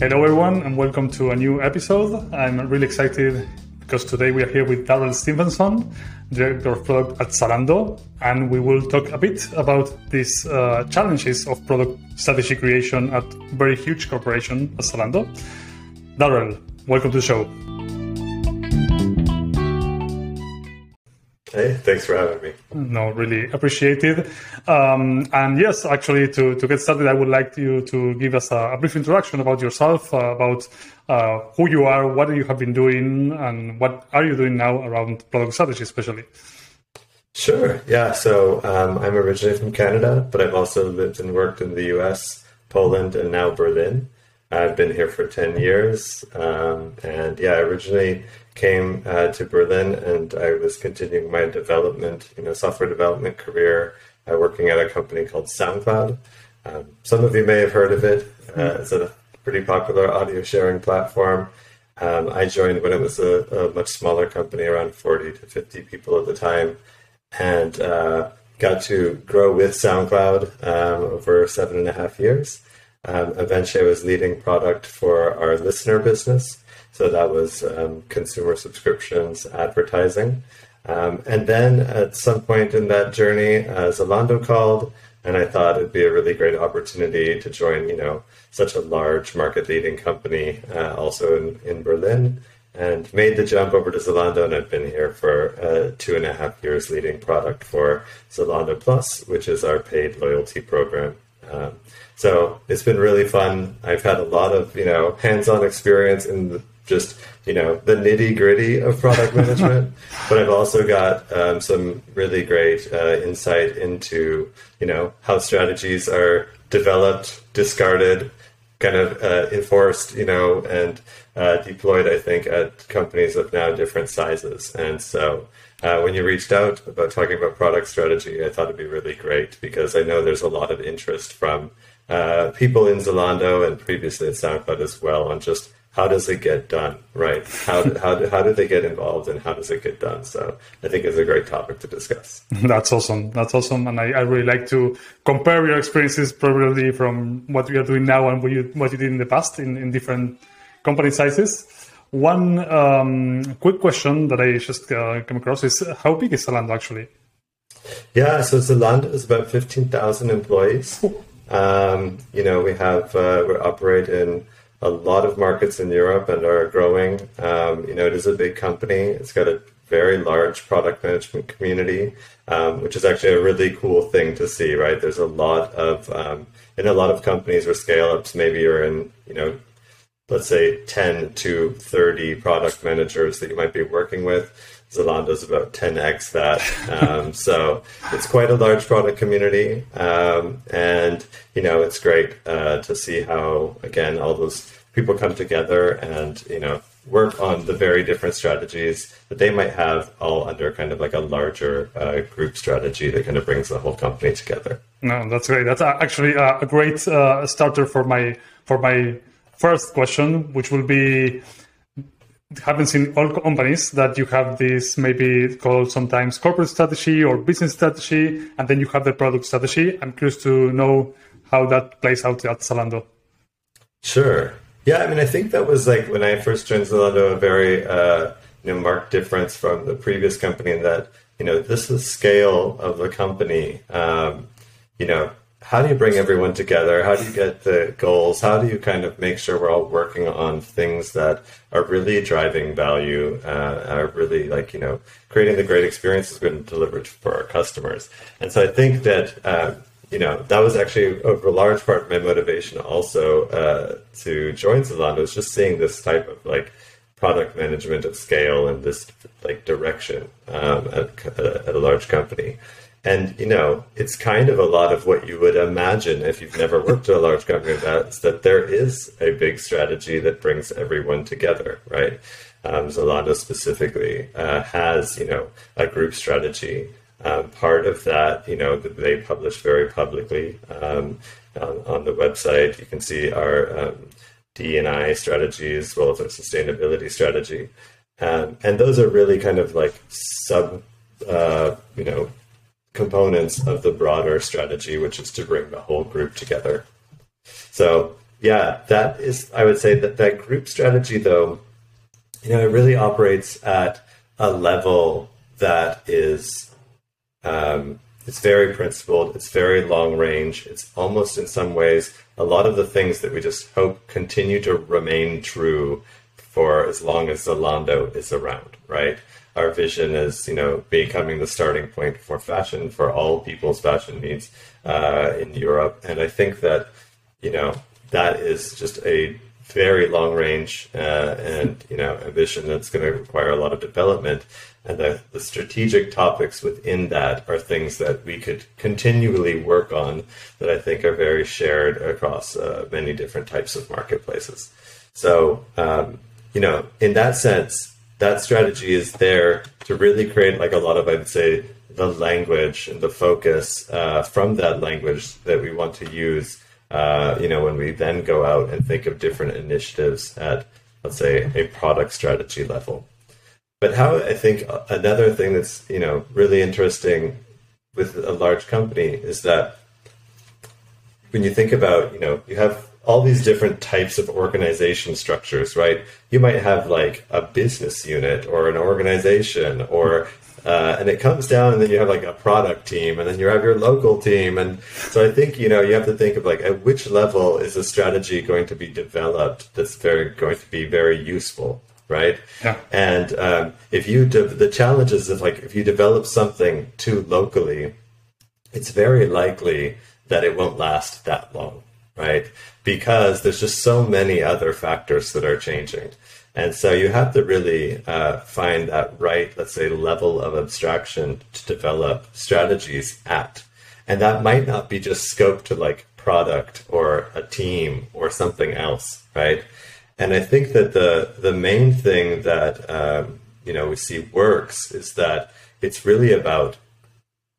Hello, everyone, and welcome to a new episode. I'm really excited because today we are here with Darrell Stephenson, Director of Product at Zalando, and we will talk a bit about these uh, challenges of product strategy creation at very huge corporation Zalando. Darrell, welcome to the show. Hey, thanks for having me. No, really appreciated. Um, and yes, actually, to, to get started, I would like you to give us a, a brief introduction about yourself, uh, about uh, who you are, what you have been doing, and what are you doing now around product strategy, especially. Sure. Yeah. So um, I'm originally from Canada, but I've also lived and worked in the U.S., Poland, and now Berlin. I've been here for 10 years. Um, and yeah, originally came uh, to Berlin and I was continuing my development, you know, software development career, uh, working at a company called SoundCloud. Um, some of you may have heard of it. Uh, it's a pretty popular audio sharing platform. Um, I joined when it was a, a, much smaller company, around 40 to 50 people at the time, and uh, got to grow with SoundCloud um, over seven and a half years. Um, eventually, I was leading product for our listener business. So that was um, consumer subscriptions, advertising. Um, and then at some point in that journey, uh, Zalando called, and I thought it'd be a really great opportunity to join, you know, such a large market leading company, uh, also in, in Berlin, and made the jump over to Zalando. And I've been here for uh, two and a half years leading product for Zalando Plus, which is our paid loyalty program. Um, so it's been really fun. I've had a lot of you know hands-on experience in the, just you know the nitty gritty of product management, but I've also got um, some really great uh, insight into you know how strategies are developed, discarded, kind of uh, enforced, you know, and uh, deployed. I think at companies of now different sizes, and so. Uh, when you reached out about talking about product strategy, I thought it'd be really great because I know there's a lot of interest from uh, people in Zalando and previously at SoundCloud as well on just how does it get done, right? How do, how do, how do they get involved and how does it get done? So I think it's a great topic to discuss. That's awesome. That's awesome, and I, I really like to compare your experiences probably from what you are doing now and what you what you did in the past in, in different company sizes. One um, quick question that I just uh, came across is how big is Zalando actually? Yeah, so Zalando is about fifteen thousand employees. Um, you know, we have uh, we operate in a lot of markets in Europe and are growing. Um, you know, it is a big company. It's got a very large product management community, um, which is actually a really cool thing to see. Right? There's a lot of um, in a lot of companies or scale ups. Maybe you're in you know, let's say 10 to 30 product managers that you might be working with Zalando's about 10x that. Um, so it's quite a large product community. Um, and, you know, it's great uh, to see how, again, all those people come together and, you know, work on the very different strategies that they might have all under kind of like a larger uh, group strategy that kind of brings the whole company together. No, that's great. That's actually a great uh, starter for my for my first question, which will be it happens in all companies that you have this maybe called sometimes corporate strategy or business strategy, and then you have the product strategy. I'm curious to know how that plays out at Zalando. Sure. Yeah, I mean, I think that was like when I first joined Zalando, a very uh, you know marked difference from the previous company in that you know this is scale of the company. Um, you know, how do you bring everyone together? How do you get the goals? How do you kind of make sure we're all working on things that are really driving value, uh, are really like, you know, creating the great experiences we're going to deliver for our customers? And so I think that, uh, you know, that was actually a large part of my motivation also uh, to join Zalando is just seeing this type of like product management at scale and this like direction um, at, at a large company. And you know, it's kind of a lot of what you would imagine if you've never worked at a large company. That's that there is a big strategy that brings everyone together, right? Um, Zalando specifically uh, has, you know, a group strategy. Um, part of that, you know, they publish very publicly um, on, on, the website. You can see our um, D and I strategy as well as our sustainability strategy, um, and those are really kind of like sub, uh, you know, components of the broader strategy, which is to bring the whole group together. So, yeah, that is, I would say that that group strategy, though, you know, it really operates at a level that is, um, it's very principled, it's very long range, it's almost in some ways a lot of the things that we just hope continue to remain true for as long as Zalando is around, right? Our vision is, you know, becoming the starting point for fashion for all people's fashion needs uh, in Europe, and I think that, you know, that is just a very long range uh, and you know ambition that's going to require a lot of development. And the, the strategic topics within that are things that we could continually work on that i think are very shared across uh, many different types of marketplaces. So um, you know in that sense that strategy is there to really create like a lot of i would say the language and the focus uh, from that language that we want to use uh, you know, when we then go out and think of different initiatives at, let's say, a product strategy level. But how I think another thing that's, you know, really interesting with a large company is that when you think about, you know, you have all these different types of organization structures, right? You might have like a business unit or an organization or uh, and it comes down, and then you have like a product team, and then you have your local team, and so I think you know you have to think of like at which level is a strategy going to be developed that's very going to be very useful, right? Yeah. And um, if you de- the challenges of like if you develop something too locally, it's very likely that it won't last that long, right? Because there's just so many other factors that are changing. And so you have to really uh, find that right, let's say, level of abstraction to develop strategies at. And that might not be just scoped to like product or a team or something else, right? And I think that the the main thing that um, you know we see works is that it's really about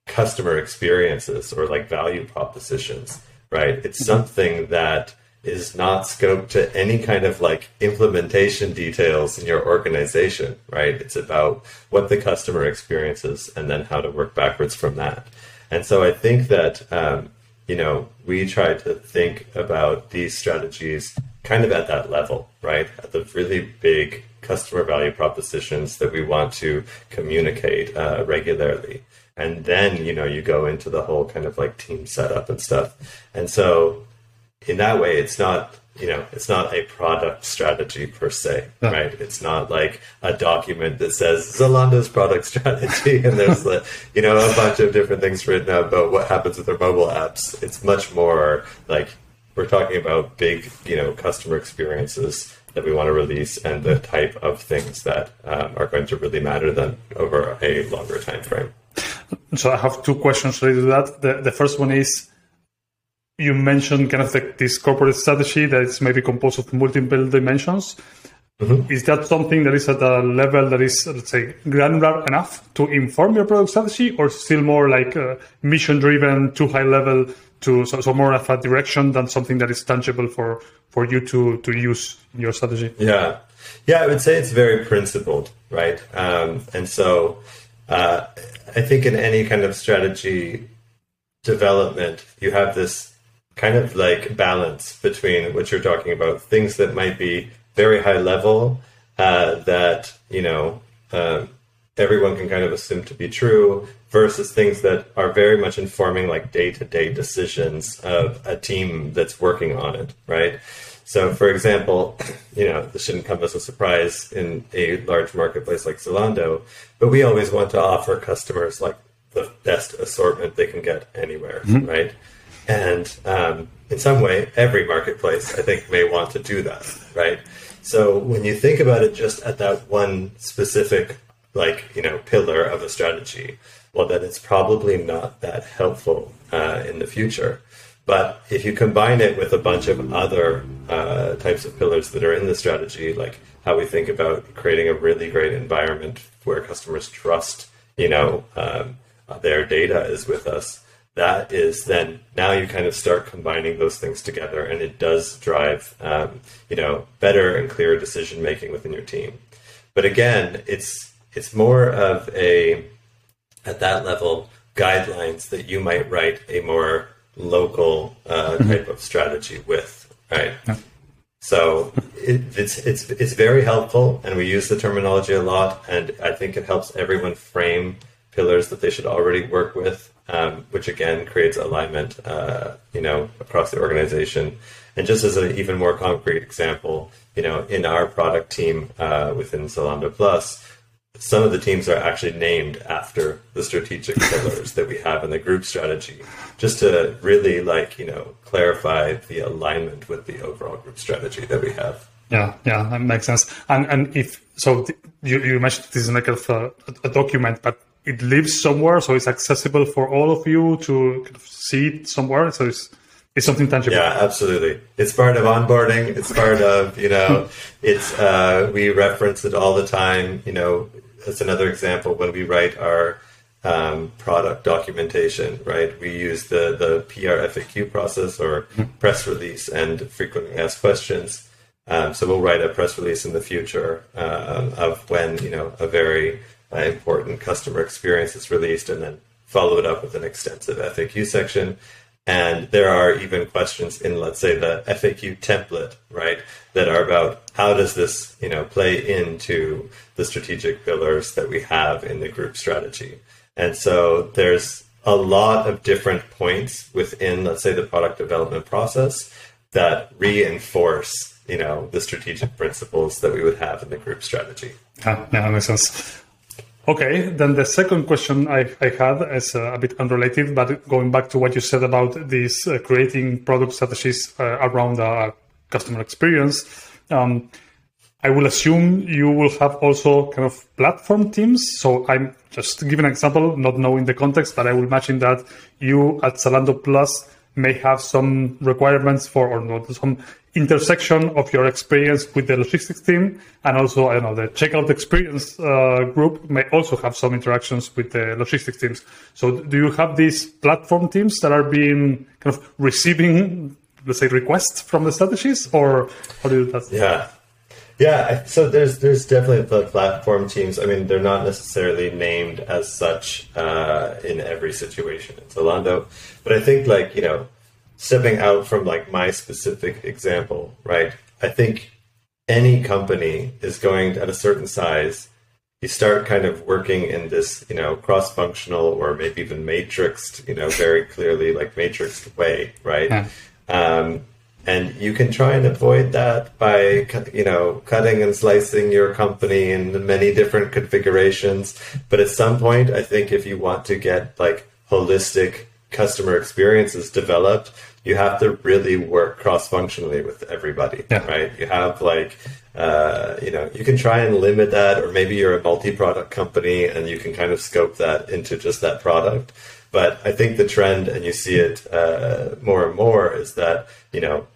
customer experiences or like value propositions, right? It's something that is not scoped to any kind of like implementation details in your organization, right? It's about what the customer experiences and then how to work backwards from that. And so I think that, um, you know, we try to think about these strategies kind of at that level, right? At the really big customer value propositions that we want to communicate uh, regularly. And then, you know, you go into the whole kind of like team setup and stuff. And so in that way, it's not you know it's not a product strategy per se, right? It's not like a document that says Zalando's product strategy and there's the you know a bunch of different things written about what happens with their mobile apps. It's much more like we're talking about big you know customer experiences that we want to release and the type of things that um, are going to really matter then over a longer time frame. So I have two questions related to that. The, the first one is you mentioned kind of the, this corporate strategy that is maybe composed of multiple dimensions. Mm-hmm. Is that something that is at a level that is, let's say, granular enough to inform your product strategy, or still more like uh, mission driven, too high level, to so, so, more of a direction than something that is tangible for for you to to use in your strategy? Yeah, yeah, I would say it's very principled, right? Um, and so uh, I think in any kind of strategy development, you have this kind of like balance between what you're talking about, things that might be very high level uh, that you know uh, everyone can kind of assume to be true, versus things that are very much informing like day to day decisions of a team that's working on it, right? So, for example, you know, this shouldn't come as a surprise in a large marketplace like Zalando, but we always want to offer customers like the best assortment they can get anywhere, mm-hmm. right? And um, in some way, every marketplace, I think, may want to do that, right? So when you think about it just at that one specific, like, you know, pillar of a strategy, well, then it's probably not that helpful uh, in the future. But if you combine it with a bunch of other uh, types of pillars that are in the strategy, like how we think about creating a really great environment where customers trust, you know, um, their data is with us, that is then now you kind of start combining those things together and it does drive um, you know better and clearer decision making within your team. But again it's it's more of a at that level guidelines that you might write a more local uh, mm-hmm. type of strategy with right? Yeah. So it, it's it's it's very helpful, and we use the terminology a lot, and I think it helps everyone frame pillars that they should already work with, um, which again creates alignment, uh, you know, across the organization. And just as an even more concrete example, you know, in our product team uh, within Zalando Plus, some of the teams are actually named after the strategic pillars that we have in the group strategy, just to really like you know clarify the alignment with the overall group strategy that we have. Yeah, yeah, that makes sense. And and if so, you, you mentioned this is like a, a document, but it lives somewhere, so it's accessible for all of you to kind of see it somewhere. So it's it's something tangible. Yeah, absolutely. It's part of onboarding. It's part of you know, it's uh, we reference it all the time. You know, as another example when we write our um, product documentation, right? We use the the PR FAQ process or press release and frequently asked questions. Um, so we'll write a press release in the future uh, of when you know a very uh, important customer experience is released, and then follow it up with an extensive FAQ section. And there are even questions in, let's say, the FAQ template, right, that are about how does this, you know, play into the strategic pillars that we have in the group strategy. And so there's a lot of different points within, let's say, the product development process that reinforce, you know, the strategic principles that we would have in the group strategy. Yeah, that makes sense. Okay, then the second question I, I had is uh, a bit unrelated, but going back to what you said about these uh, creating product strategies uh, around uh, customer experience, um, I will assume you will have also kind of platform teams. So I'm just give an example, not knowing the context, but I will imagine that you at Zalando Plus may have some requirements for or not some intersection of your experience with the logistics team and also I don't know the checkout experience uh, group may also have some interactions with the logistics teams. So do you have these platform teams that are being kind of receiving let's say requests from the strategies or how do you do that? Yeah. Yeah, so there's there's definitely the platform teams. I mean, they're not necessarily named as such uh, in every situation in Zalando, but I think like you know stepping out from like my specific example, right? I think any company is going at a certain size. You start kind of working in this, you know, cross-functional or maybe even matrixed, you know, very clearly like matrixed way, right? Yeah. Um, and you can try and avoid that by, you know, cutting and slicing your company in many different configurations. But at some point, I think if you want to get like holistic customer experiences developed, you have to really work cross functionally with everybody, yeah. right? You have like, uh, you know, you can try and limit that, or maybe you're a multi product company and you can kind of scope that into just that product. But I think the trend, and you see it uh, more and more, is that, you know,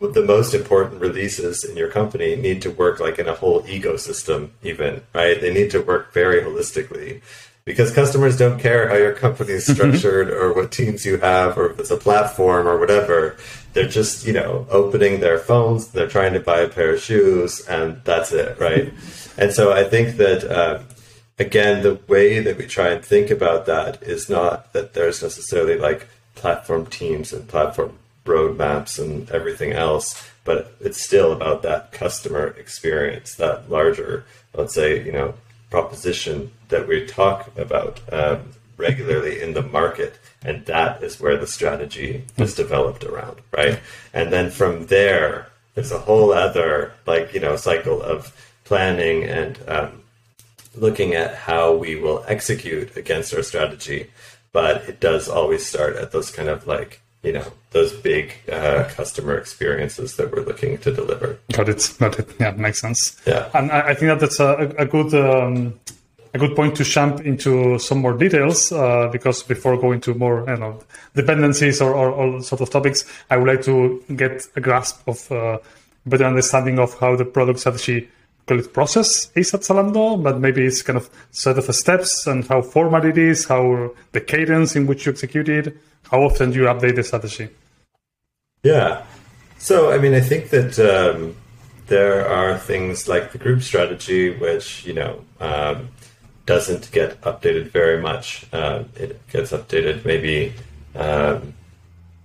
the most important releases in your company need to work like in a whole ecosystem, even, right? They need to work very holistically because customers don't care how your company is mm-hmm. structured or what teams you have or if it's a platform or whatever. They're just, you know, opening their phones, they're trying to buy a pair of shoes, and that's it, right? and so I think that, uh, again, the way that we try and think about that is not that there's necessarily like platform teams and platform roadmaps and everything else, but it's still about that customer experience, that larger, let's say, you know, proposition that we talk about um, regularly in the market. And that is where the strategy is developed around, right? And then from there, there's a whole other, like, you know, cycle of planning and um, looking at how we will execute against our strategy. But it does always start at those kind of like you know those big uh, customer experiences that we're looking to deliver. Got it. Got it. Yeah, makes sense. Yeah, and I, think that that's a, a good um, a good point to jump into some more details uh, because before going to more you know dependencies or, or, or, sort of topics, I would like to get a grasp of uh, better understanding of how the product strategy it process is at Zalando, but maybe it's kind of set of steps and how format it is, how the cadence in which you execute it how often you update the strategy? Yeah. So, I mean, I think that um, there are things like the group strategy, which, you know, um, doesn't get updated very much. Uh, it gets updated maybe, um,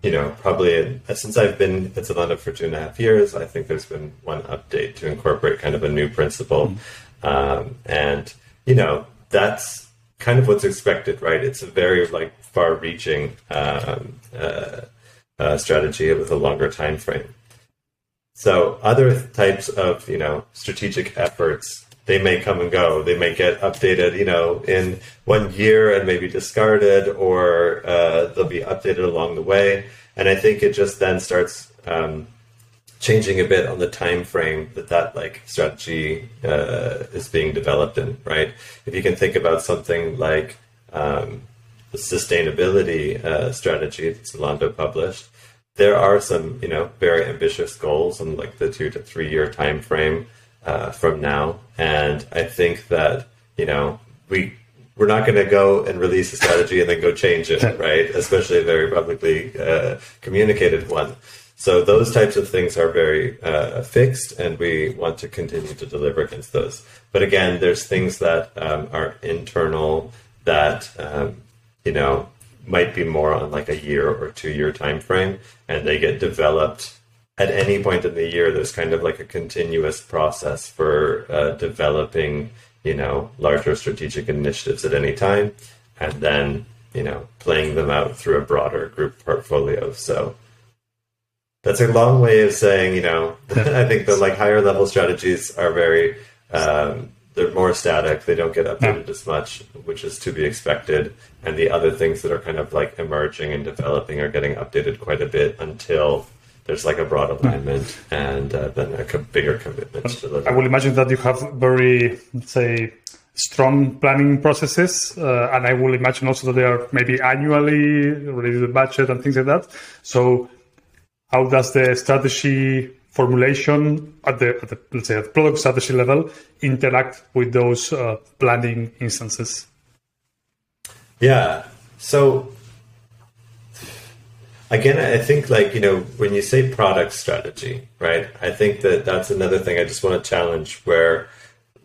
you know, probably since I've been at Zalando for two and a half years, I think there's been one update to incorporate kind of a new principle. Mm-hmm. Um, and, you know, that's kind of what's expected, right? It's a very like far reaching um, uh, uh, strategy with a longer time frame. So other types of, you know, strategic efforts they may come and go. They may get updated, you know, in one year and maybe discarded, or uh, they'll be updated along the way. And I think it just then starts um, changing a bit on the time frame that that like strategy uh, is being developed in. Right? If you can think about something like um, the sustainability uh, strategy that Zalando published, there are some, you know, very ambitious goals in like the two to three year time frame uh, from now. And I think that you know we we're not going to go and release a strategy and then go change it, right? Especially a very publicly uh, communicated one. So those types of things are very uh, fixed, and we want to continue to deliver against those. But again, there's things that um, are internal that um, you know might be more on like a year or two year time frame, and they get developed at any point in the year, there's kind of like a continuous process for uh, developing, you know, larger strategic initiatives at any time, and then you know playing them out through a broader group portfolio. So that's a long way of saying, you know, I think the like higher level strategies are very um, they're more static. They don't get updated as much, which is to be expected. And the other things that are kind of like emerging and developing are getting updated quite a bit until there's like a broad alignment and uh, then a co- bigger commitment to deliver. I will imagine that you have very, let's say, strong planning processes, uh, and I will imagine also that they are maybe annually related to the budget and things like that. So, how does the strategy formulation at the, at the let's say at product strategy level interact with those uh, planning instances? Yeah. So again, I think like, you know, when you say product strategy, right? I think that that's another thing I just want to challenge where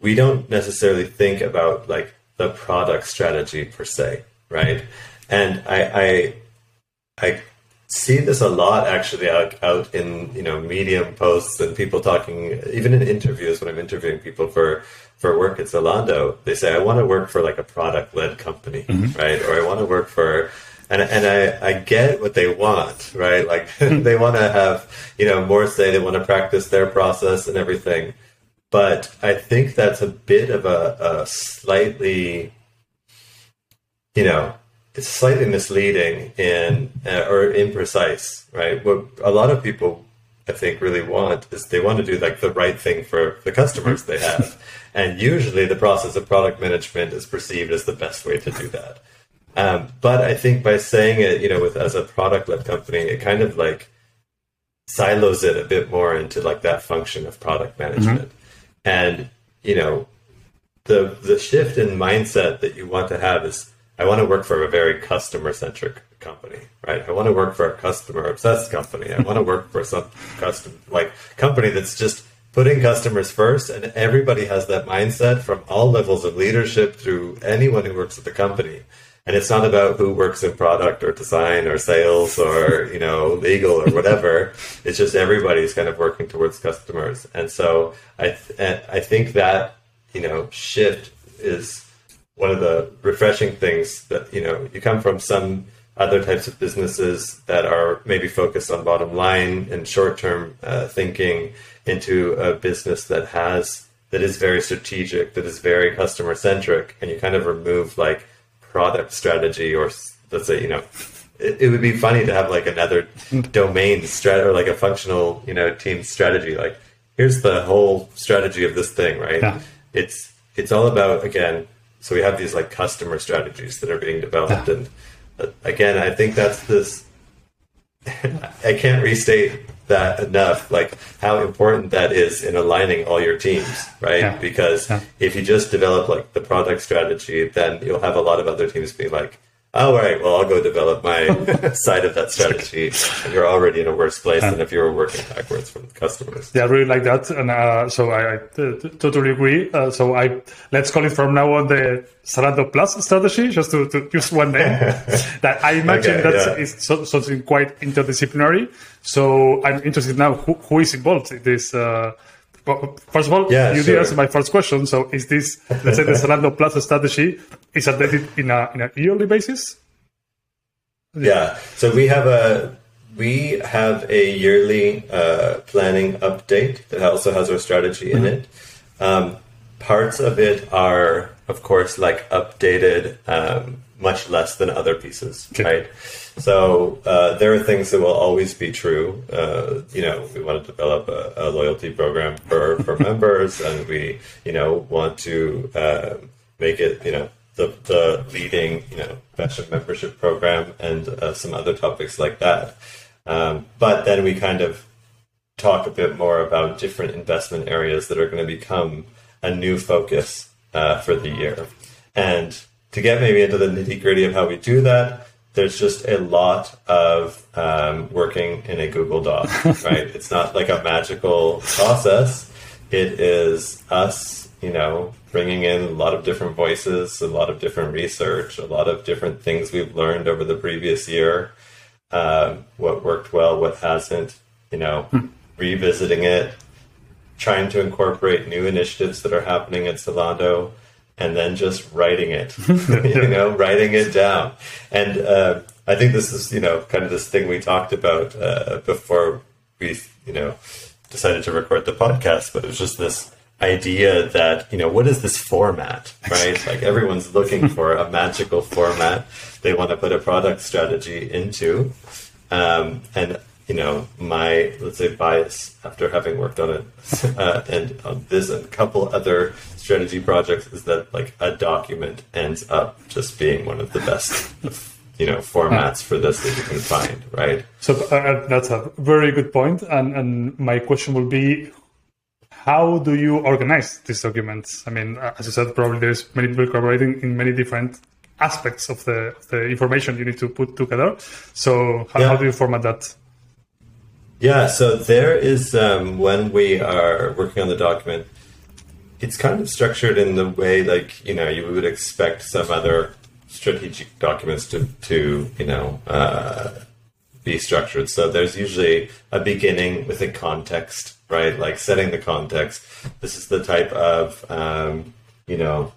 we don't necessarily think about like the product strategy per se, right? And I, I, I see this a lot actually out, out in you know medium posts and people talking even in interviews when i'm interviewing people for for work at zalando they say i want to work for like a product led company mm-hmm. right or i want to work for and and I, I get what they want, right? Like they want to have you know more say, they want to practice their process and everything. But I think that's a bit of a, a slightly, you know, it's slightly misleading in uh, or imprecise, right? What a lot of people I think really want is they want to do like the right thing for the customers they have. and usually the process of product management is perceived as the best way to do that. Um, but I think by saying it, you know, with as a product led company, it kind of like silos it a bit more into like that function of product management. Mm-hmm. And, you know, the the shift in mindset that you want to have is I want to work for a very customer centric company, right? I want to work for a customer obsessed company. I want to work for some custom like company that's just putting customers first and everybody has that mindset from all levels of leadership through anyone who works at the company and it's not about who works in product or design or sales or you know legal or whatever. It's just everybody's kind of working towards customers. And so i th- i think that you know shift is one of the refreshing things that you know you come from some other types of businesses that are maybe focused on bottom line and short term uh, thinking into a business that has that is very strategic that is very customer centric and you kind of remove like product strategy or let's say you know it, would be funny to have like another domain strat or like a functional you know team strategy like here's the whole strategy of this thing right yeah. it's it's all about again so we have these like customer strategies that are being developed yeah. and uh, again i think that's this i can't restate that enough, like how important that is in aligning all your teams, right? Yeah. Because yeah. if you just develop like the product strategy, then you'll have a lot of other teams be like, oh, right, well, I'll go develop my side of that strategy. You're already in a worse place than if you were working backwards from customers. Yeah, I really like that. And uh, so I, I t- totally agree. Uh, so I let's call it from now on the Zalando Plus strategy, just to, to use one name. that I imagine Okay, that's yeah. is so, something quite interdisciplinary. So I'm interested now who, who is involved in this. Uh, well, First of all, Yeah, you sure. did answer my first question. So, is this, let's say, the Zalando Plus strategy is updated in a in a yearly basis? Yeah. So we have a we have a yearly uh, planning update that also has our strategy in it. Um, parts of it are, of course, like updated um, much less than other pieces, right? So uh, there are things that will always be true. Uh, you know, we want to develop a, a loyalty program for, for members, and we, you know, want to uh, make it, you know, the, the leading, you know, fashion membership program and uh, some other topics like that. Um, but then we kind of talk a bit more about different investment areas that are going to become a new focus uh, for the year. And to get maybe into the nitty gritty of how we do that, there's just a lot of um, working in a Google Doc, right? it's not like a magical process. It is us, you know, bringing in a lot of different voices, a lot of different research, a lot of different things we've learned over the previous year um, what worked well, what hasn't, you know, revisiting it, trying to incorporate new initiatives that are happening at Zalando, and then just writing it, you know, writing it down. And uh, I think this is, you know, kind of this thing we talked about uh, before we, you know, decided to record the podcast, but it was just this idea that, you know, what is this format, right? like everyone's looking for a magical format they want to put a product strategy into. Um, and, you know, my, let's say, bias after having worked on it uh, and on this and a couple other strategy projects is that, like, a document ends up just being one of the best, you know, formats for this that you can find, right? So uh, that's a very good point. And, and my question will be, how do you organize these documents? I mean, uh, as you said, probably there's many people collaborating in many different aspects of the, of the information you need to put together. So how, Yeah. how do you format that? Yeah, so there is um, when we are working on the document, it's kind of structured in the way like you know you would expect some other strategic documents to to you know uh, be structured. So there's usually a beginning with a context, right? Like setting the context. This is the type of um, you know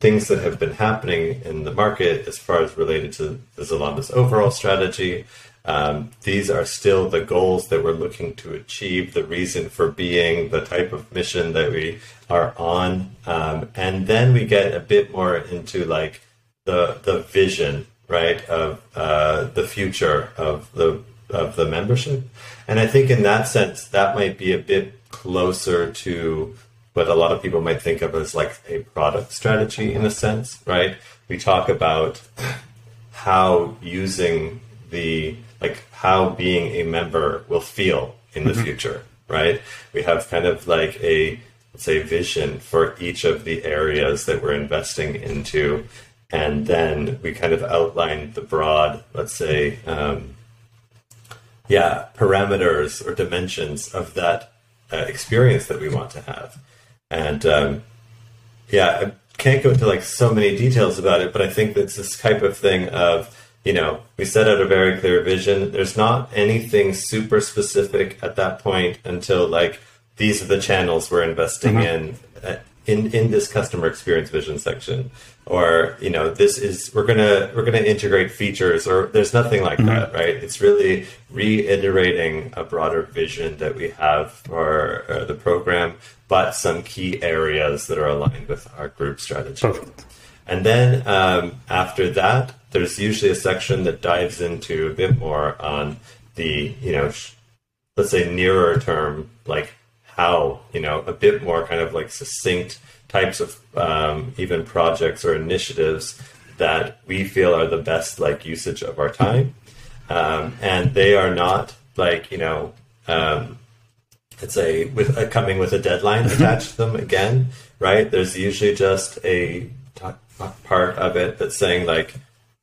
things that have been happening in the market as far as related to the Zalando's overall strategy. Um, these are still the goals that we're looking to achieve, the reason for being, the type of mission that we are on, um, and then we get a bit more into like the the vision, right, of uh, the future of the of the membership. And I think in that sense, that might be a bit closer to what a lot of people might think of as like a product strategy in a sense, right? We talk about how using the like how being a member will feel in the future, right? We have kind of like a let's say vision for each of the areas that we're investing into, and then we kind of outline the broad, let's say, um, yeah, parameters or dimensions of that uh, experience that we want to have, and um, yeah, I can't go into like so many details about it, but I think that's this type of thing of you know we set out a very clear vision. There's not anything super specific at that point until like these are the channels we're investing in uh, in in this customer experience vision section, or you know this is we're gonna we're gonna integrate features, or there's nothing like that, right? It's really reiterating a broader vision that we have for uh, the program, but some key areas that are aligned with our group strategy. Perfect. And then um, after that, there's usually a section that dives into a bit more on the, you know, sh- let's say nearer term, like how, you know, a bit more kind of like succinct types of um, even projects or initiatives that we feel are the best like usage of our time. Um, and they are not like, you know, um, it's a with a, coming with a deadline attached to them again, right? There's usually just a part of it that's saying like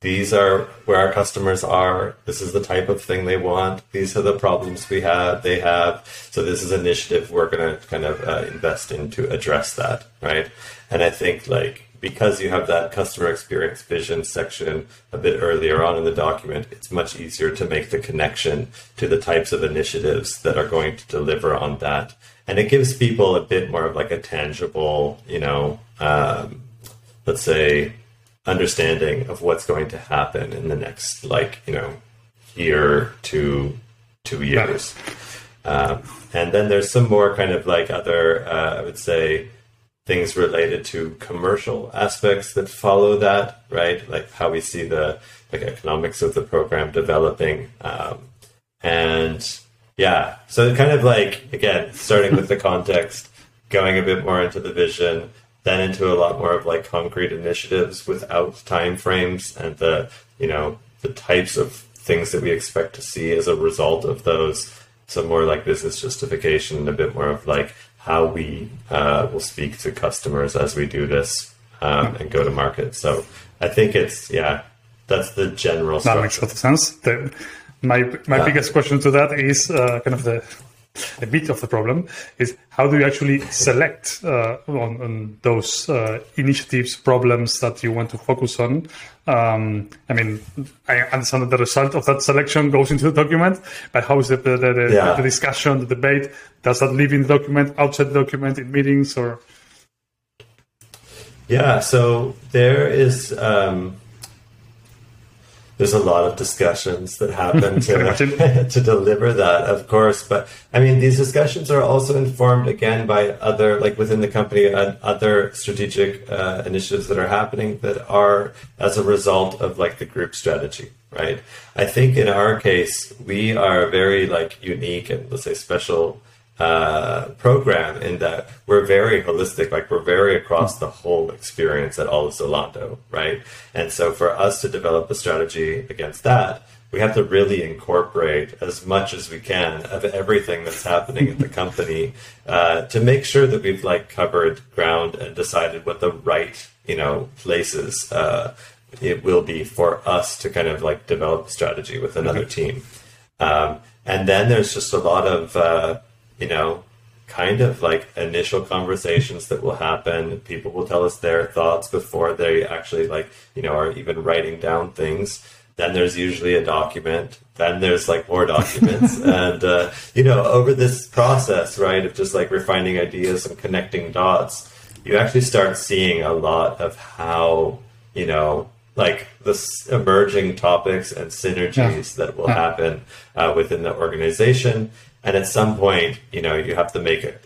these are where our customers are. This is the type of thing they want. These are the problems we have. They have. So this is an initiative we're going to kind of uh, invest in to address that, right? And I think like because you have that customer experience vision section a bit earlier on in the document, it's much easier to make the connection to the types of initiatives that are going to deliver on that. And it gives people a bit more of like a tangible, you know, um, let's say, understanding of what's going to happen in the next, like, you know, year to two years. Um, and then there's some more kind of like other, uh, I would say, things related to commercial aspects that follow that, right? Like how we see the like economics of the program developing, um, and yeah, so kind of like again starting with the context, going a bit more into the vision, then into a lot more of like concrete initiatives without time frames and the you know the types of things that we expect to see as a result of those. So more like business justification and a bit more of like how we uh, will speak to customers as we do this um, and go to market. So I think it's yeah, that's the general. That makes a lot of sense. The, my my yeah. biggest question to that is uh, kind of the a bit of the problem is how do you actually select uh, on, on, those uh, initiatives, problems that you want to focus on? Um, I mean, I understand that the result of that selection goes into the document, but how is the, the, the, yeah. the discussion, the debate? Does that live in the document, outside the document, in meetings, or? Yeah, so there is. Um, there's a lot of discussions that happen to, to deliver that, of course. But I mean, these discussions are also informed again by other, like within the company, uh, other strategic uh, initiatives that are happening that are as a result of like the group strategy, right? I think in our case, we are very like unique and let's say special uh, program in that we're very holistic, like we're very across the whole experience at all of Zalando, right? And so for us to develop a strategy against that, we have to really incorporate as much as we can of everything that's happening in the company uh, to make sure that we've like covered ground and decided what the right you know places uh, it will be for us to kind of like develop strategy with another team. Um, and then there's just a lot of uh, you know, kind of like initial conversations that will happen. People will tell us their thoughts before they actually like, you know, are even writing down things. Then there's usually a document. Then there's like more documents. and, uh, you know, over this process, right, of just like refining ideas and connecting dots, you actually start seeing a lot of how, you know, like the emerging topics and synergies yeah. that will yeah. happen uh, within the organization and at some point, you know, you have to make it.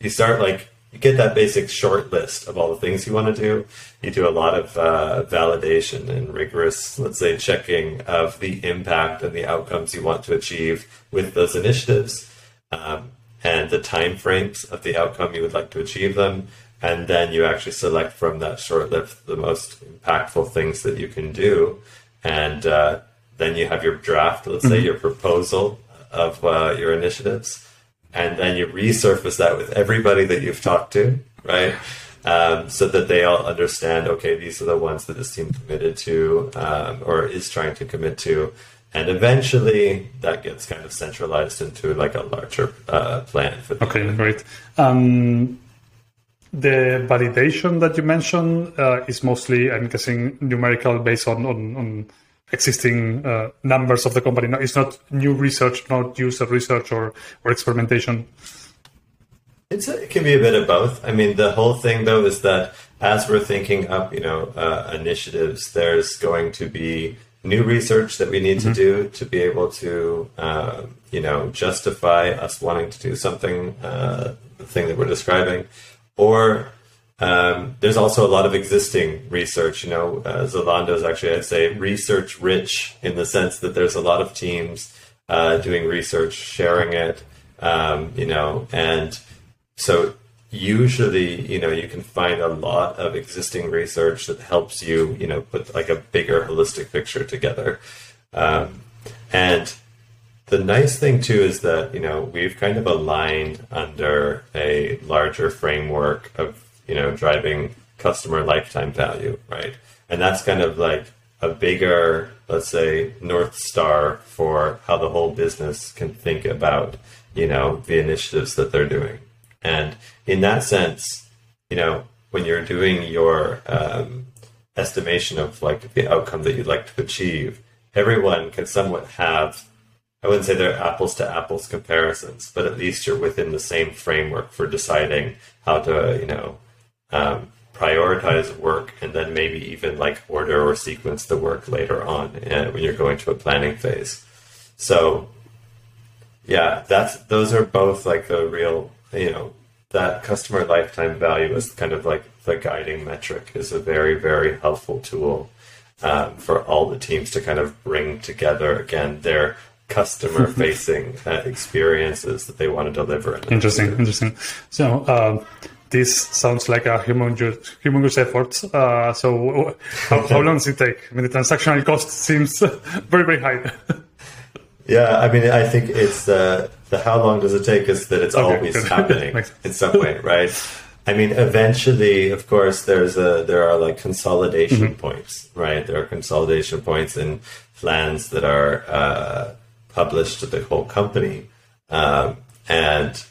You start like you get that basic short list of all the things you want to do. You do a lot of uh, validation and rigorous, let's say, checking of the impact and the outcomes you want to achieve with those initiatives, um, and the time frames of the outcome you would like to achieve them. And then you actually select from that short list the most impactful things that you can do, and uh, then you have your draft. Let's mm-hmm. say your proposal of uh, your initiatives, and then you resurface that with everybody that you've talked to, right? Um, so that they all understand, okay, these are the ones that this team committed to um, or is trying to commit to. And eventually that gets kind of centralized into like a larger uh, plan for the Okay, great. Um, the validation that you mentioned uh, is mostly, I'm guessing, numerical based on, on, on existing uh, numbers of the company. No, it's not new research, not user research or, or experimentation. It's a, it can be a bit of both. I mean, the whole thing though is that as we're thinking up, you know, uh, initiatives, there's going to be new research that we need mm-hmm. to do to be able to, uh, you know, justify us wanting to do something, uh, the thing that we're describing, or um, there's also a lot of existing research. You know, uh, Zalando is actually, I'd say, research rich in the sense that there's a lot of teams uh, doing research, sharing it. Um, you know, and so usually, you know, you can find a lot of existing research that helps you, you know, put like a bigger holistic picture together. Um, and the nice thing too is that you know we've kind of aligned under a larger framework of you know, driving customer lifetime value, right? And that's kind of like a bigger, let's say, north star for how the whole business can think about, you know, the initiatives that they're doing. And in that sense, you know, when you're doing your um, estimation of like the outcome that you'd like to achieve, everyone can somewhat have I wouldn't say they're apples to apples comparisons, but at least you're within the same framework for deciding how to, you know, um, prioritize work and then maybe even like order or sequence the work later on uh, when you're going to a planning phase. So, yeah, that's those are both like the real, you know, that customer lifetime value is kind of like the guiding metric is a very very helpful tool um, for all the teams to kind of bring together again their customer facing uh, experiences that they want to deliver. In interesting, interesting. So, uh, this sounds like a humongous, humongous effort. Uh, so, how, how, long does it take? I mean, the transactional cost seems very, very high. yeah, I mean, I think it's uh, the how long does it take is that it's okay, always good. happening in some way, right? I mean, eventually, of course, there's a there are like consolidation mm-hmm. points, right? There are consolidation points in plans that are uh, published to the whole company. Um, and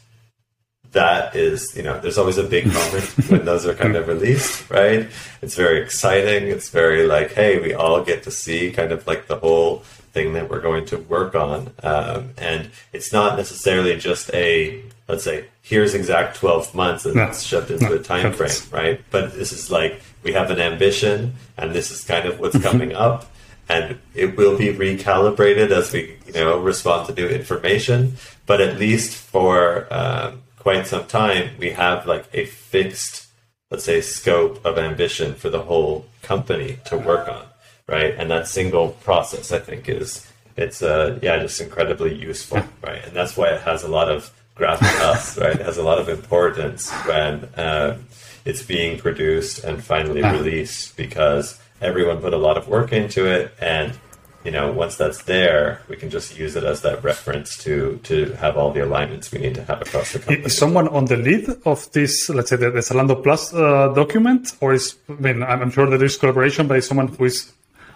that is, you know, there's always a big moment when those are kind of released, right? It's very exciting. It's very like, hey, we all get to see kind of like the whole thing that we're going to work on. Um, and it's not necessarily just a, let's say, here's exact 12 months and no. it's shoved into no. a time frame, right? But this is like, we have an ambition and this is kind of what's coming up and it will be recalibrated as we you know respond to new information. But at least for um, quite some time, we have like a fixed, let's say, scope of ambition for the whole company to work on, right? And that single process, I think, is it's uh, yeah, just incredibly useful, right? And that's why it has a lot of gravitas, right? It has a lot of importance when um, it's being produced and finally released because everyone put a lot of work into it and you know once that's there we can just use it as that reference to to have all the alignments we need to have across the company. Is someone on the lead of this let's say the, the zalando plus uh, document? Or is i mean i'm sure that there's collaboration but is someone who is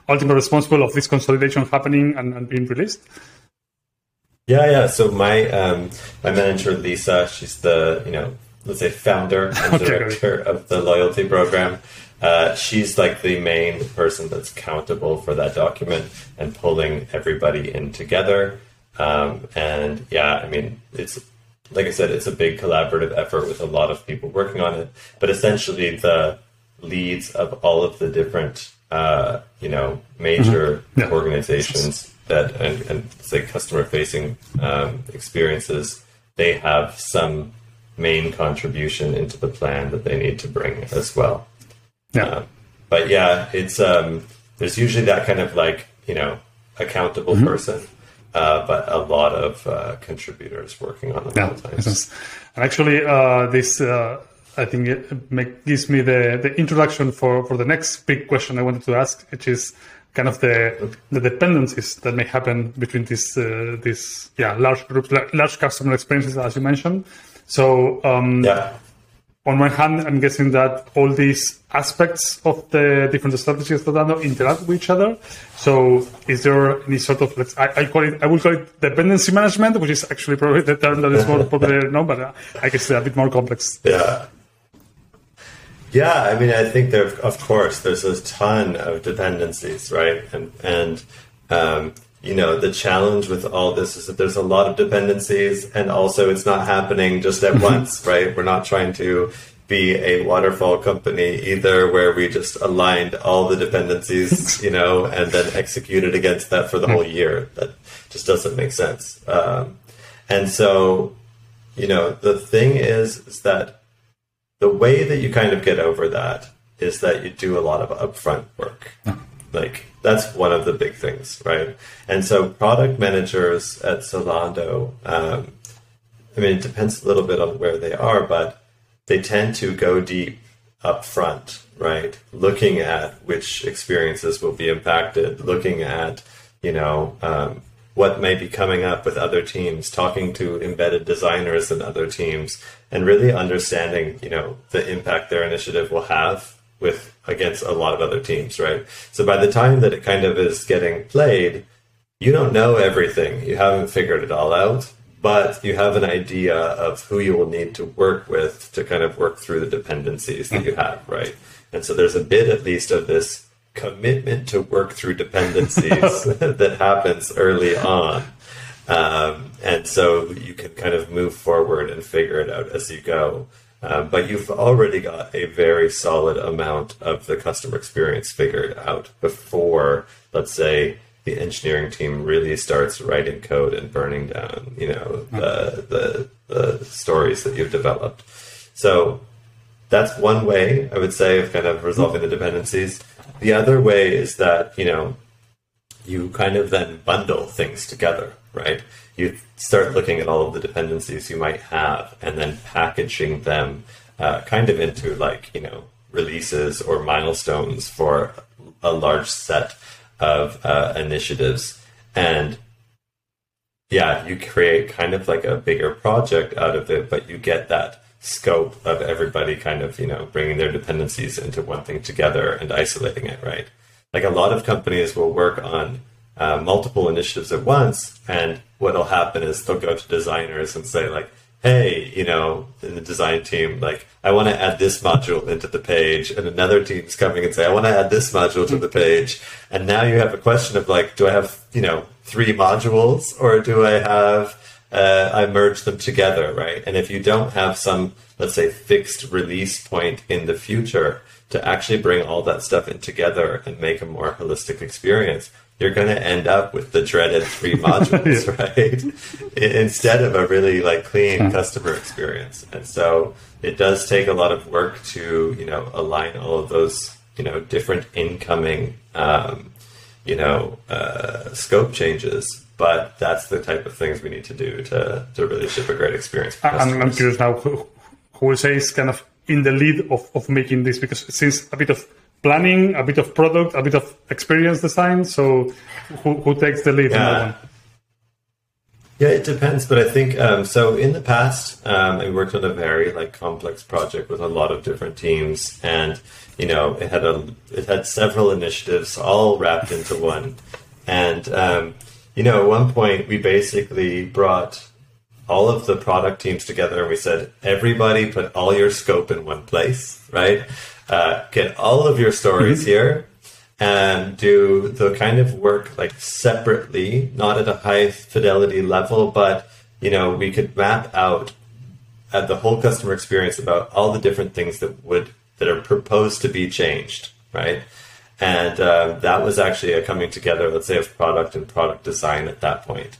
ultimately responsible of this consolidation happening and, and being released? Yeah yeah. So my um my manager lisa she's the you know let's say founder and okay, director of the loyalty program uh, she's like the main person that's accountable for that document and pulling everybody in together. Um, and yeah, I mean, it's like I said, it's a big collaborative effort with a lot of people working on it. But essentially, the leads of all of the different, uh, you know, major mm-hmm. yeah. organizations that and, and say customer facing um, experiences, they have some main contribution into the plan that they need to bring as well. Yeah. Uh, but yeah, it's um, there's usually that kind of like you know accountable mm-hmm. person, uh, but a lot of uh, contributors working on the yeah. And actually, uh, this uh, I think it make, gives me the, the introduction for, for the next big question I wanted to ask, which is kind of the the dependencies that may happen between these uh, these yeah large groups, large customer experiences, as you mentioned. So um, yeah on one hand, I'm guessing that all these aspects of the different strategies that Zalando interact with each other. So, is there any sort of let's I, I, call it I will call it dependency management, which is actually probably the term that is more popular now, but uh, I guess it's a bit more complex. Yeah. Yeah, I mean, I think there, of course, there's a ton of dependencies, right? And and um, you know, the challenge with all this is that there's a lot of dependencies and also it's not happening just at once, right? We're not trying to be a waterfall company either where we just aligned all the dependencies, you know, and then executed against that for the whole year. That just doesn't make sense. Um, and so, you know, the thing is, is that the way that you kind of get over that is that you do a lot of upfront work. Like that's one of the big things, right? And so product managers at Zalando, um, I mean, it depends a little bit on where they are, but they tend to go deep up front, right? Looking at which experiences will be impacted, looking at, you know, um, what may be coming up with other teams, talking to embedded designers and other teams, and really understanding, you know, the impact their initiative will have with against a lot of other teams, right? So by the time that it kind of is getting played, you don't know everything. You haven't figured it all out, but you have an idea of who you will need to work with to kind of work through the dependencies that you have, right? And so there's a bit at least of this commitment to work through dependencies that happens early on. Um, and so you can kind of move forward and figure it out as you go. Um, but you've already got a very solid amount of the customer experience figured out before, let's say, the engineering team really starts writing code and burning down, you know, the, the, the stories that you've developed. So that's one way I would say of kind of resolving the dependencies. The other way is that, you know, you kind of then bundle things together, right? You start looking at all of the dependencies you might have and then packaging them uh, kind of into like, you know, releases or milestones for a large set of uh, initiatives. And yeah, you create kind of like a bigger project out of it, but you get that scope of everybody kind of, you know, bringing their dependencies into one thing together and isolating it, right? Like a lot of companies will work on uh, multiple initiatives at once, and what'll happen is they'll go to designers and say, like, hey, you know, in the design team, like, I want to add this module into the page, and another team's coming and say, I want to add this module to the page, and now you have a question of like, do I have, you know, three modules, or do I have uh, I merge them together, right? And if you don't have some, let's say, fixed release point in the future to actually bring all that stuff in together and make a more holistic experience, you're going to end up with the dreaded three modules, right? Instead of a really like clean customer experience. And so it does take a lot of work to, you know, align all of those, you know, different incoming, um, you know, uh, scope changes but that's the type of things we need to do to, to really ship a great experience. I'm, I'm curious now who, who is kind of in the lead of, of making this because since a bit of planning, a bit of product, a bit of experience design. So who, who takes the lead yeah. on that one? Yeah, it depends, but I think um, so. In the past, um, I worked on a very like complex project with a lot of different teams, and you know, it had a it had several initiatives all wrapped into one, and um, you know, at one point we basically brought all of the product teams together and we said, everybody put all your scope in one place, right? Uh, get all of your stories mm-hmm. here and do the kind of work like separately, not at a high fidelity level, but you know, we could map out at the whole customer experience about all the different things that would that are proposed to be changed, right? And uh, that was actually a coming together, let's say, of product and product design at that point.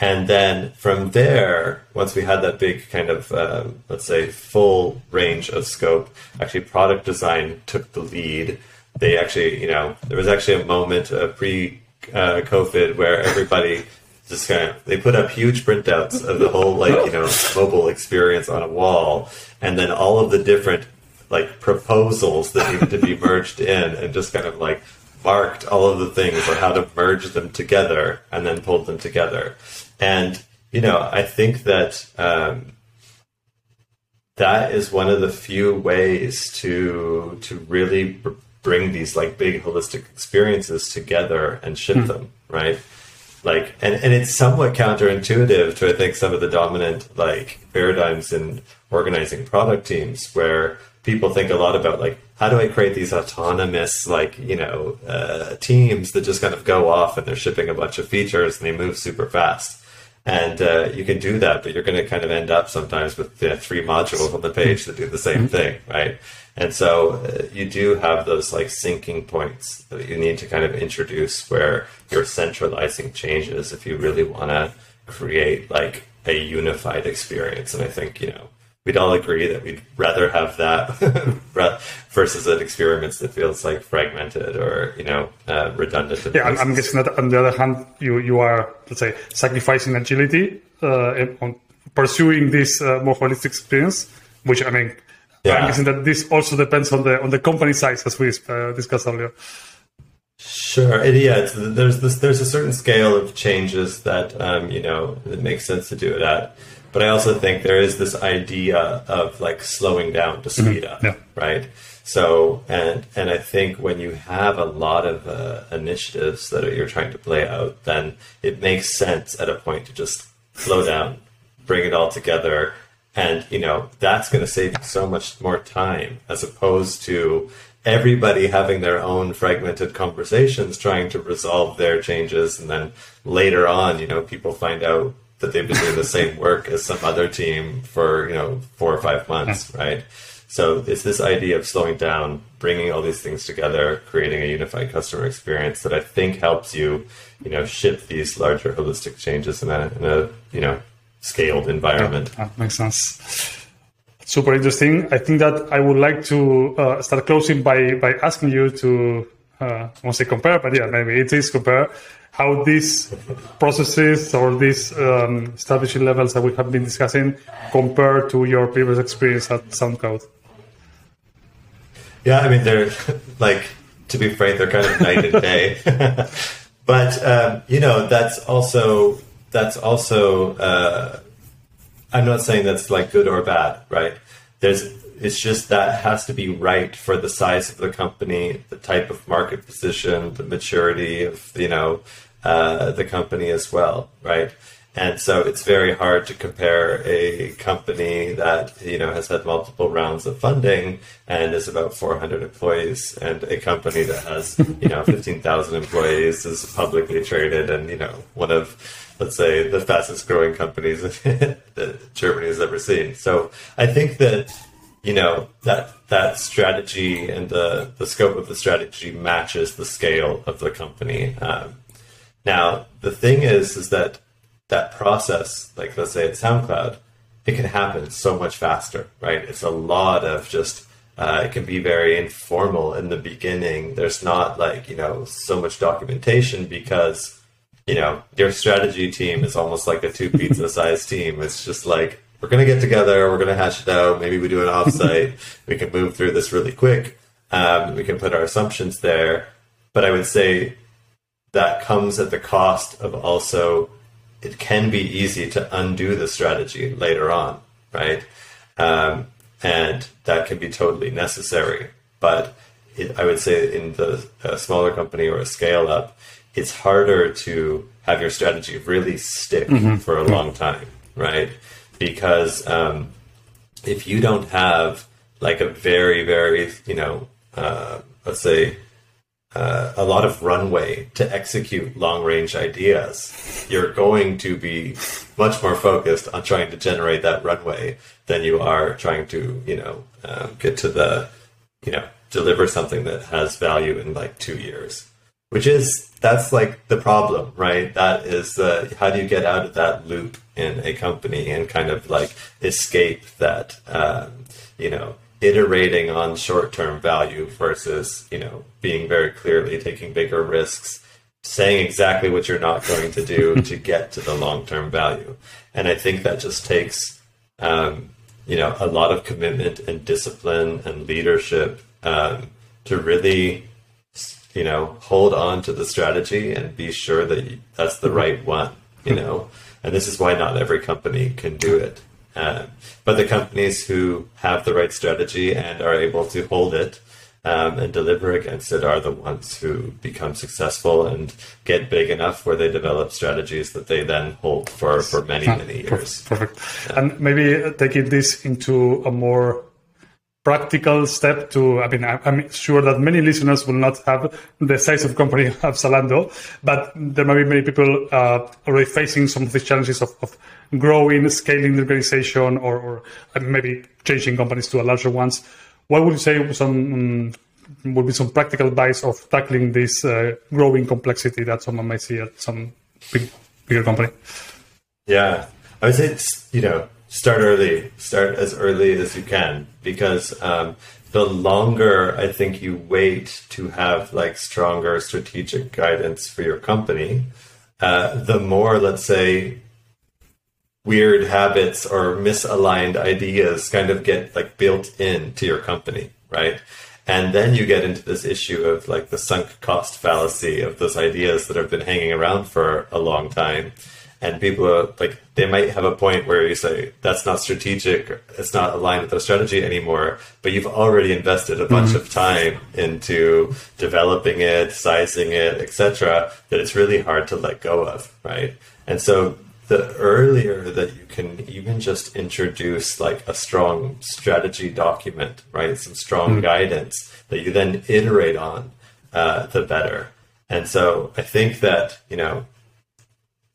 And then from there, once we had that big kind of, uh, let's say, full range of scope, actually product design took the lead. They actually, you know, there was actually a moment uh, pre COVID where everybody just kind of, they put up huge printouts of the whole, like, you know, mobile experience on a wall. And then all of the different like proposals that needed to be merged in and just kind of like marked all of the things on how to merge them together and then pulled them together. And, you know, I think that um, that is one of the few ways to to really bring these like big holistic experiences together and ship mm. them, right? Like, and, and it's somewhat counterintuitive to I think some of the dominant like paradigms in organizing product teams where people think a lot about like how do I create these autonomous like you know uh, teams that just kind of go off and they're shipping a bunch of features and they move super fast. And uh, you can do that, but you're going to kind of end up sometimes with uh, three modules on the page that do the same mm-hmm. thing, right? And so uh, you do have those like syncing points that you need to kind of introduce where you're centralizing changes if you really want to create like a unified experience. And I think, you know, we'd all agree that we'd rather have that versus an experience that feels like fragmented or you know uh, redundant. Yeah, I'm, I'm guessing that on the other hand, you you are let's say sacrificing agility uh, on pursuing this uh, more holistic experience, which I mean. Yeah. I'm guessing that this also depends on the on the company size, as we uh, discussed earlier. Sure. yeah, there's this, there's a certain scale of changes that um, you know it makes sense to do it at. But I also think there is this idea of like slowing down to speed mm-hmm. up, yeah. right? So and and I think when you have a lot of uh, initiatives that you're trying to play out, then it makes sense at a point to just slow down, bring it all together, and you know that's going to save you so much more time as opposed to everybody having their own fragmented conversations trying to resolve their changes and then later on you know people find out that they've been doing the same work as some other team for you know four or five months right? So it's this idea of slowing down bringing all these things together creating a unified customer experience that i think helps you you know ship these larger holistic changes in a, in a you know scaled environment. Yeah, makes sense. Super interesting. I think that I would like to uh, start closing by by asking you to uh, won't say compare, but yeah, maybe it is compare how these processes or these um, strategy levels that we have been discussing compare to your previous experience at SoundCloud. Yeah, I mean they're like to be frank, they're kind of night and day. but um, you know that's also that's also uh, I'm not saying that's like good or bad, right? There's it's just that has to be right for the size of the company, the type of market position, the maturity of you know uh, the company as well, right? And so it's very hard to compare a company that you know has had multiple rounds of funding and is about 400 employees, and a company that has you know 15,000 employees is publicly traded and you know one of let's say, the fastest growing companies that Germany has ever seen. So I think that you know that that strategy and the the scope of the strategy matches the scale of the company. Um, now the thing is, is that that process, like let's say at SoundCloud, it can happen so much faster, right? It's a lot of just. Uh, it can be very informal in the beginning. There's not like you know so much documentation because you know, your strategy team is almost like a two pizza sized team. It's just like, we're going to get together, we're going to hash it out. Maybe we do an offsite. we can move through this really quick. Um, we can put our assumptions there. But I would say that comes at the cost of also, it can be easy to undo the strategy later on, right? Um, and that can be totally necessary. But it, I would say in the smaller company or a scale up, it's harder to have your strategy really stick mm-hmm. for a long time, right? Because um, if you don't have like a very, very, you know, uh, let's say uh, a lot of runway to execute long range ideas, you're going to be much more focused on trying to generate that runway than you are trying to, you know, um, get to the, you know, deliver something that has value in like two years which is that's like the problem, right? That is the how do you get out of that loop in a company and kind of like escape that, um, you know, iterating on short term value versus you know being very clearly taking bigger risks, saying exactly what you're not going to do to get to the long term value, and I think that just takes. Um, you know, a lot of commitment and discipline and leadership um, to really you know, hold on to the strategy and be sure that you, that's the right one, you know. And this is why not every company can do it. Uh, but the companies who have the right strategy and are able to hold it um, and deliver against it are the ones who become successful and get big enough where they develop strategies that they then hold for, for many, many years. Perfect. And maybe taking this into a more practical step to, I mean, I'm sure that many listeners will not have the size of company of Zalando, but there may be many people uh, already facing some of these challenges of, of growing, scaling the organization, or, or, maybe changing companies to a larger ones. What would you say some um, would be some practical advice of tackling this uh, growing complexity that someone might see at some big, bigger company? Yeah, I would say it's, you know, start early. Start as early as you can because um, the longer I think you wait to have like stronger strategic guidance for your company, uh, the more, let's say, weird habits or misaligned ideas kind of get like built into your company, right? And then you get into this issue of like the sunk cost fallacy of those ideas that have been hanging around for a long time. And people are like, they might have a point where you say, that's not strategic, it's not aligned with their strategy anymore, but you've already invested a bunch mm-hmm. of time into developing it, sizing it, etc., that it's really hard to let go of, right? And so the earlier that you can even just introduce like a strong strategy document, right? Some strong mm-hmm. guidance that you then iterate on, uh, the better. And so I think that, you know,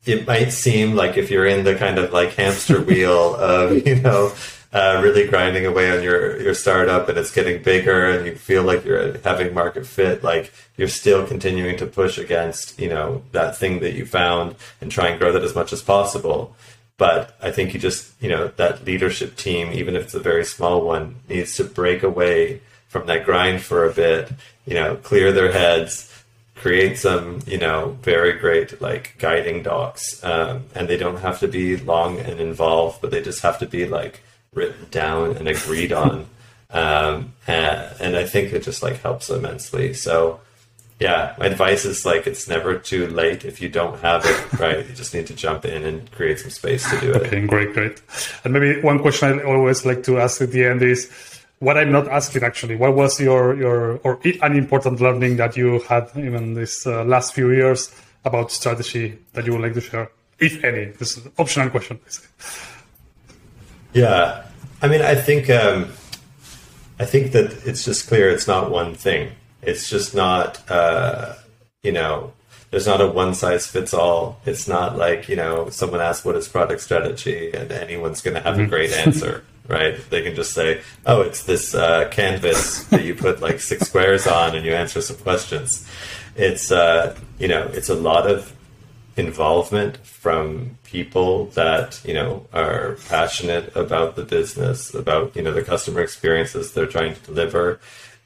it might seem like if you're in the kind of like hamster wheel of, you know, uh, really grinding away on your your startup and it's getting bigger and you feel like you're having market fit like you're still continuing to push against you know that thing that you found and try and grow that as much as possible. But i think you just you know that leadership team even if it's a very small one needs to break away from that grind for a bit you know clear their heads create some you know very great like guiding docs um, and they don't have to be long and involved but they just have to be like written down and agreed on. Um, and, and, I think it just like helps immensely. So yeah, my advice is like it's never too late if you don't have it right. You just need to jump in and create some space to do it. Okay, great, great. And maybe one question I always like to ask at the end is what I'm not asking actually. What was your your or an important learning that you had even this uh, last few years about strategy that you would like to share, if any? This is an optional question. Basically. Yeah, I mean, I think um, I think that it's just clear it's not one thing. It's just not uh, you know there's not a one size fits all. It's not like you know someone asks what is product strategy and anyone's going to have a mm-hmm. great answer. right? They can just say, "Oh, it's this uh, canvas that you put like six squares on, and you answer some questions." It's uh, you know, it's a lot of involvement from people that you know are passionate about the business about you know the customer experiences they're trying to deliver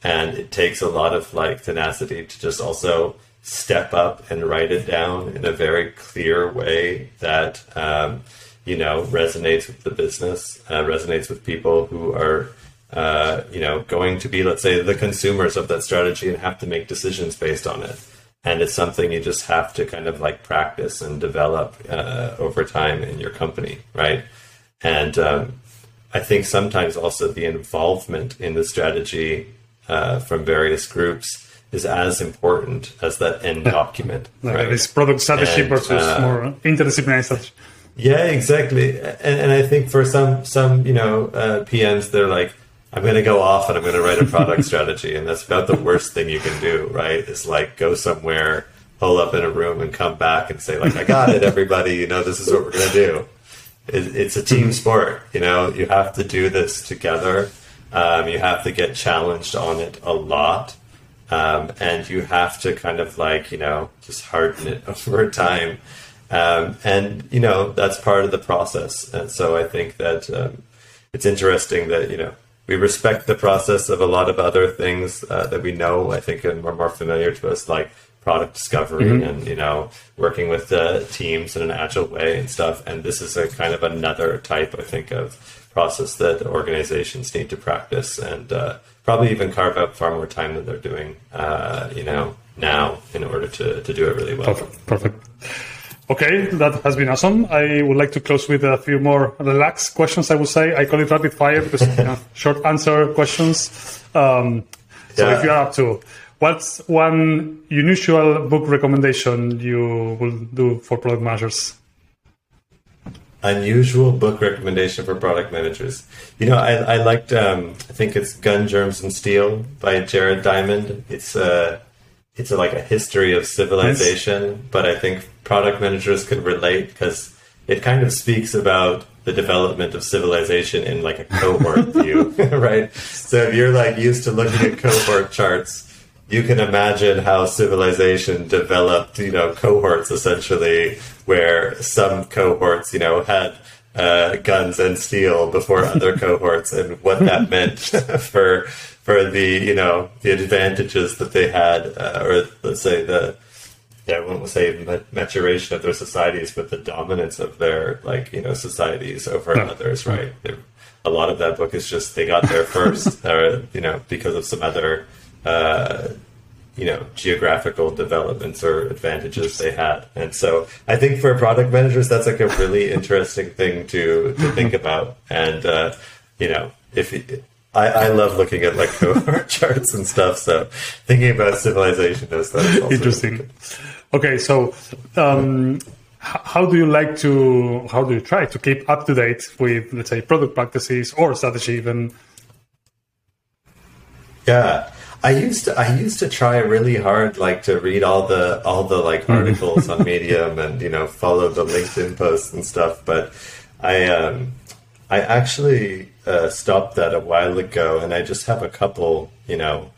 and it takes a lot of like tenacity to just also step up and write it down in a very clear way that um, you know resonates with the business uh, resonates with people who are uh, you know going to be let's say the consumers of that strategy and have to make decisions based on it and it's something you just have to kind of like practice and develop uh, over time in your company, right? And um, I think sometimes also the involvement in the strategy uh, from various groups is as important as that end document. Like right? This product strategy and, versus uh, more interdisciplinary strategy. Yeah, exactly. And, and I think for some some you know uh, PMs, they're like, I'm going to go off and I'm going to write a product strategy. And that's about the worst thing you can do, right? Is like go somewhere, pull up in a room and come back and say like, I got it, everybody, you know, this is what we're going to do. It, it's a team sport, you know, you have to do this together. Um, you have to get challenged on it a lot. Um, and you have to kind of like, you know, just harden it over time. Um, and, you know, that's part of the process. And so I think that um, it's interesting that, you know, we respect the process of a lot of other things uh, that we know. I think and are more familiar to us, like product discovery mm-hmm. and you know working with the teams in an agile way and stuff. And this is a kind of another type, I think, of process that organizations need to practice and uh, probably even carve out far more time than they're doing, uh, you know, now in order to to do it really well. Perfect. Perfect. Okay, that has been awesome. I would like to close with a few more relaxed questions. I would say I call it rapid fire because you know, short answer questions. Um, so yeah. if you're up to, what's one unusual book recommendation you will do for product managers? Unusual book recommendation for product managers. You know, I, I liked. Um, I think it's Gun Germs and Steel by Jared Diamond. It's uh, it's a, like a history of civilization, nice. but I think product managers could relate because it kind of speaks about the development of civilization in like a cohort view, right? So if you're like used to looking at cohort charts, you can imagine how civilization developed, you know, cohorts essentially, where some cohorts, you know, had uh, guns and steel before other cohorts, and what that meant for for the you know the advantages that they had, uh, or let's say the yeah, I won't say maturation of their societies, but the dominance of their like you know societies over no. others, right? They're, a lot of that book is just they got there first, or you know, because of some other uh, you know geographical developments or advantages they had and so i think for product managers that's like a really interesting thing to to think about and uh, you know if I, I love looking at like cohort charts and stuff so thinking about civilization is that interesting. okay so um, how do you like to how do you try to keep up to date with let's say product practices or strategy even? Yeah. I used to I used to try really hard like to read all the all the like mm-hmm. articles on Medium and you know follow the LinkedIn posts and stuff, but I um I actually uh, stopped that a while ago, and I just have a couple you know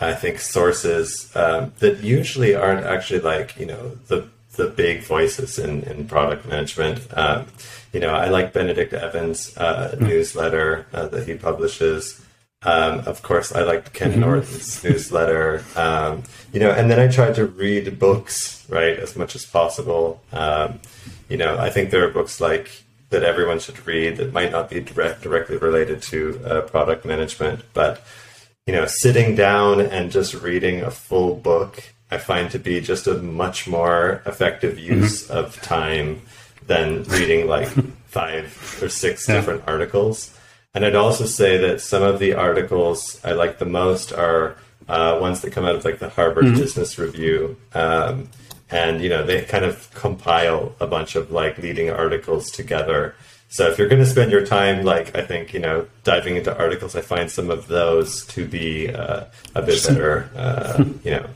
I think sources um, that usually aren't actually like you know the the big voices in, in product management. Um, you know, I like Benedict Evans' uh, mm-hmm. newsletter uh, that he publishes. Um, of course, I liked Ken mm-hmm. Norton's newsletter, um, you know, and then I tried to read books, right, as much as possible. Um, you know, I think there are books like that everyone should read that might not be direct, directly related to uh, product management, but you know, sitting down and just reading a full book, I find to be just a much more effective mm-hmm. use mm-hmm. of time than reading like five or six yeah. different articles. And I'd also say that some of the articles I like the most are uh, ones that come out of like the Harvard mm-hmm. Business Review. Um, and, you know, they kind of compile a bunch of like leading articles together. So if you're going to spend your time, like, I think, you know, diving into articles, I find some of those to be uh, a bit better, uh, you know,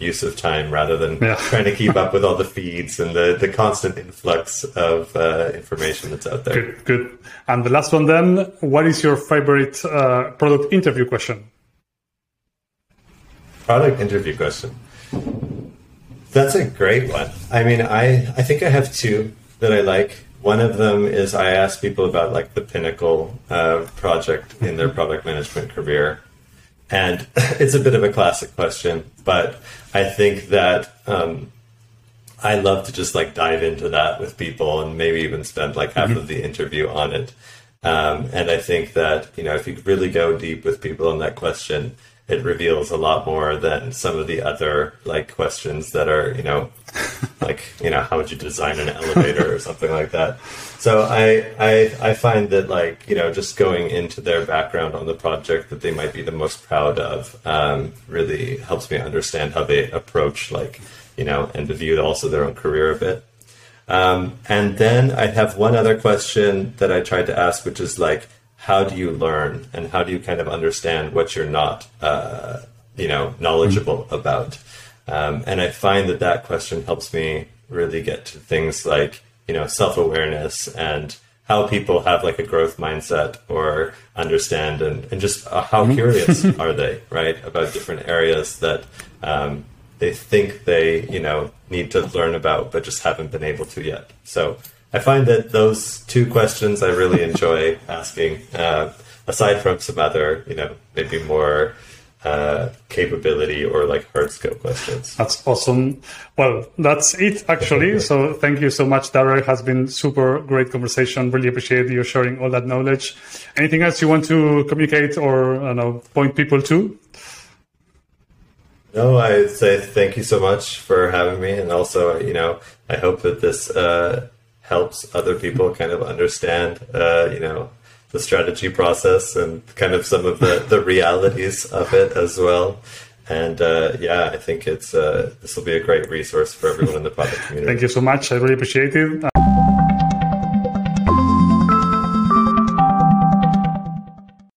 use of time rather than yeah. trying to keep up with all the feeds and the, the constant influx of uh, information that's out there. Good, good. And the last one then, what is your favorite uh, product interview question? Product interview question. That's a great one. I mean, I, I think I have two that I like. One of them is I ask people about like the pinnacle uh, project in their product management career. And it's a bit of a classic question, but I think that um, I love to just like dive into that with people and maybe even spend like half mm-hmm. of the interview on it. Um, and I think that, you know, if you really go deep with people on that question, it reveals a lot more than some of the other like questions that are, you know, like, you know, how would you design an elevator or something like that. So I, I, I find that like, you know, just going into their background on the project that they might be the most proud of, um, really helps me understand how they approach like, you know, and to view also their own career a bit. Um, and then I have one other question that I tried to ask, which is like, how do you learn and how do you kind of understand what you're not, uh, you know, knowledgeable mm-hmm. about? Um, and I find that that question helps me really get to things like, you know, self awareness and how people have like a growth mindset or understand and, and just uh, how mm-hmm. curious are they, right, about different areas that um, they think they, you know, need to learn about, but just haven't been able to yet. So I find that those two questions I really enjoy asking, uh, aside from some other, you know, maybe more uh, capability or like hard skill questions. That's awesome. Well, that's it actually. so thank you so much, Darrell. Has been super great conversation. Really appreciate you sharing all that knowledge. Anything else you want to communicate or I know point people to? No, I say thank you so much for having me, and also, you know, I hope that this uh, helps other people kind of understand, uh, you know, the strategy process and kind of some of the, the realities of it as well. And uh, yeah, I think it's uh, this will be a great resource for everyone in the product community. Thank you so much. I really appreciate it.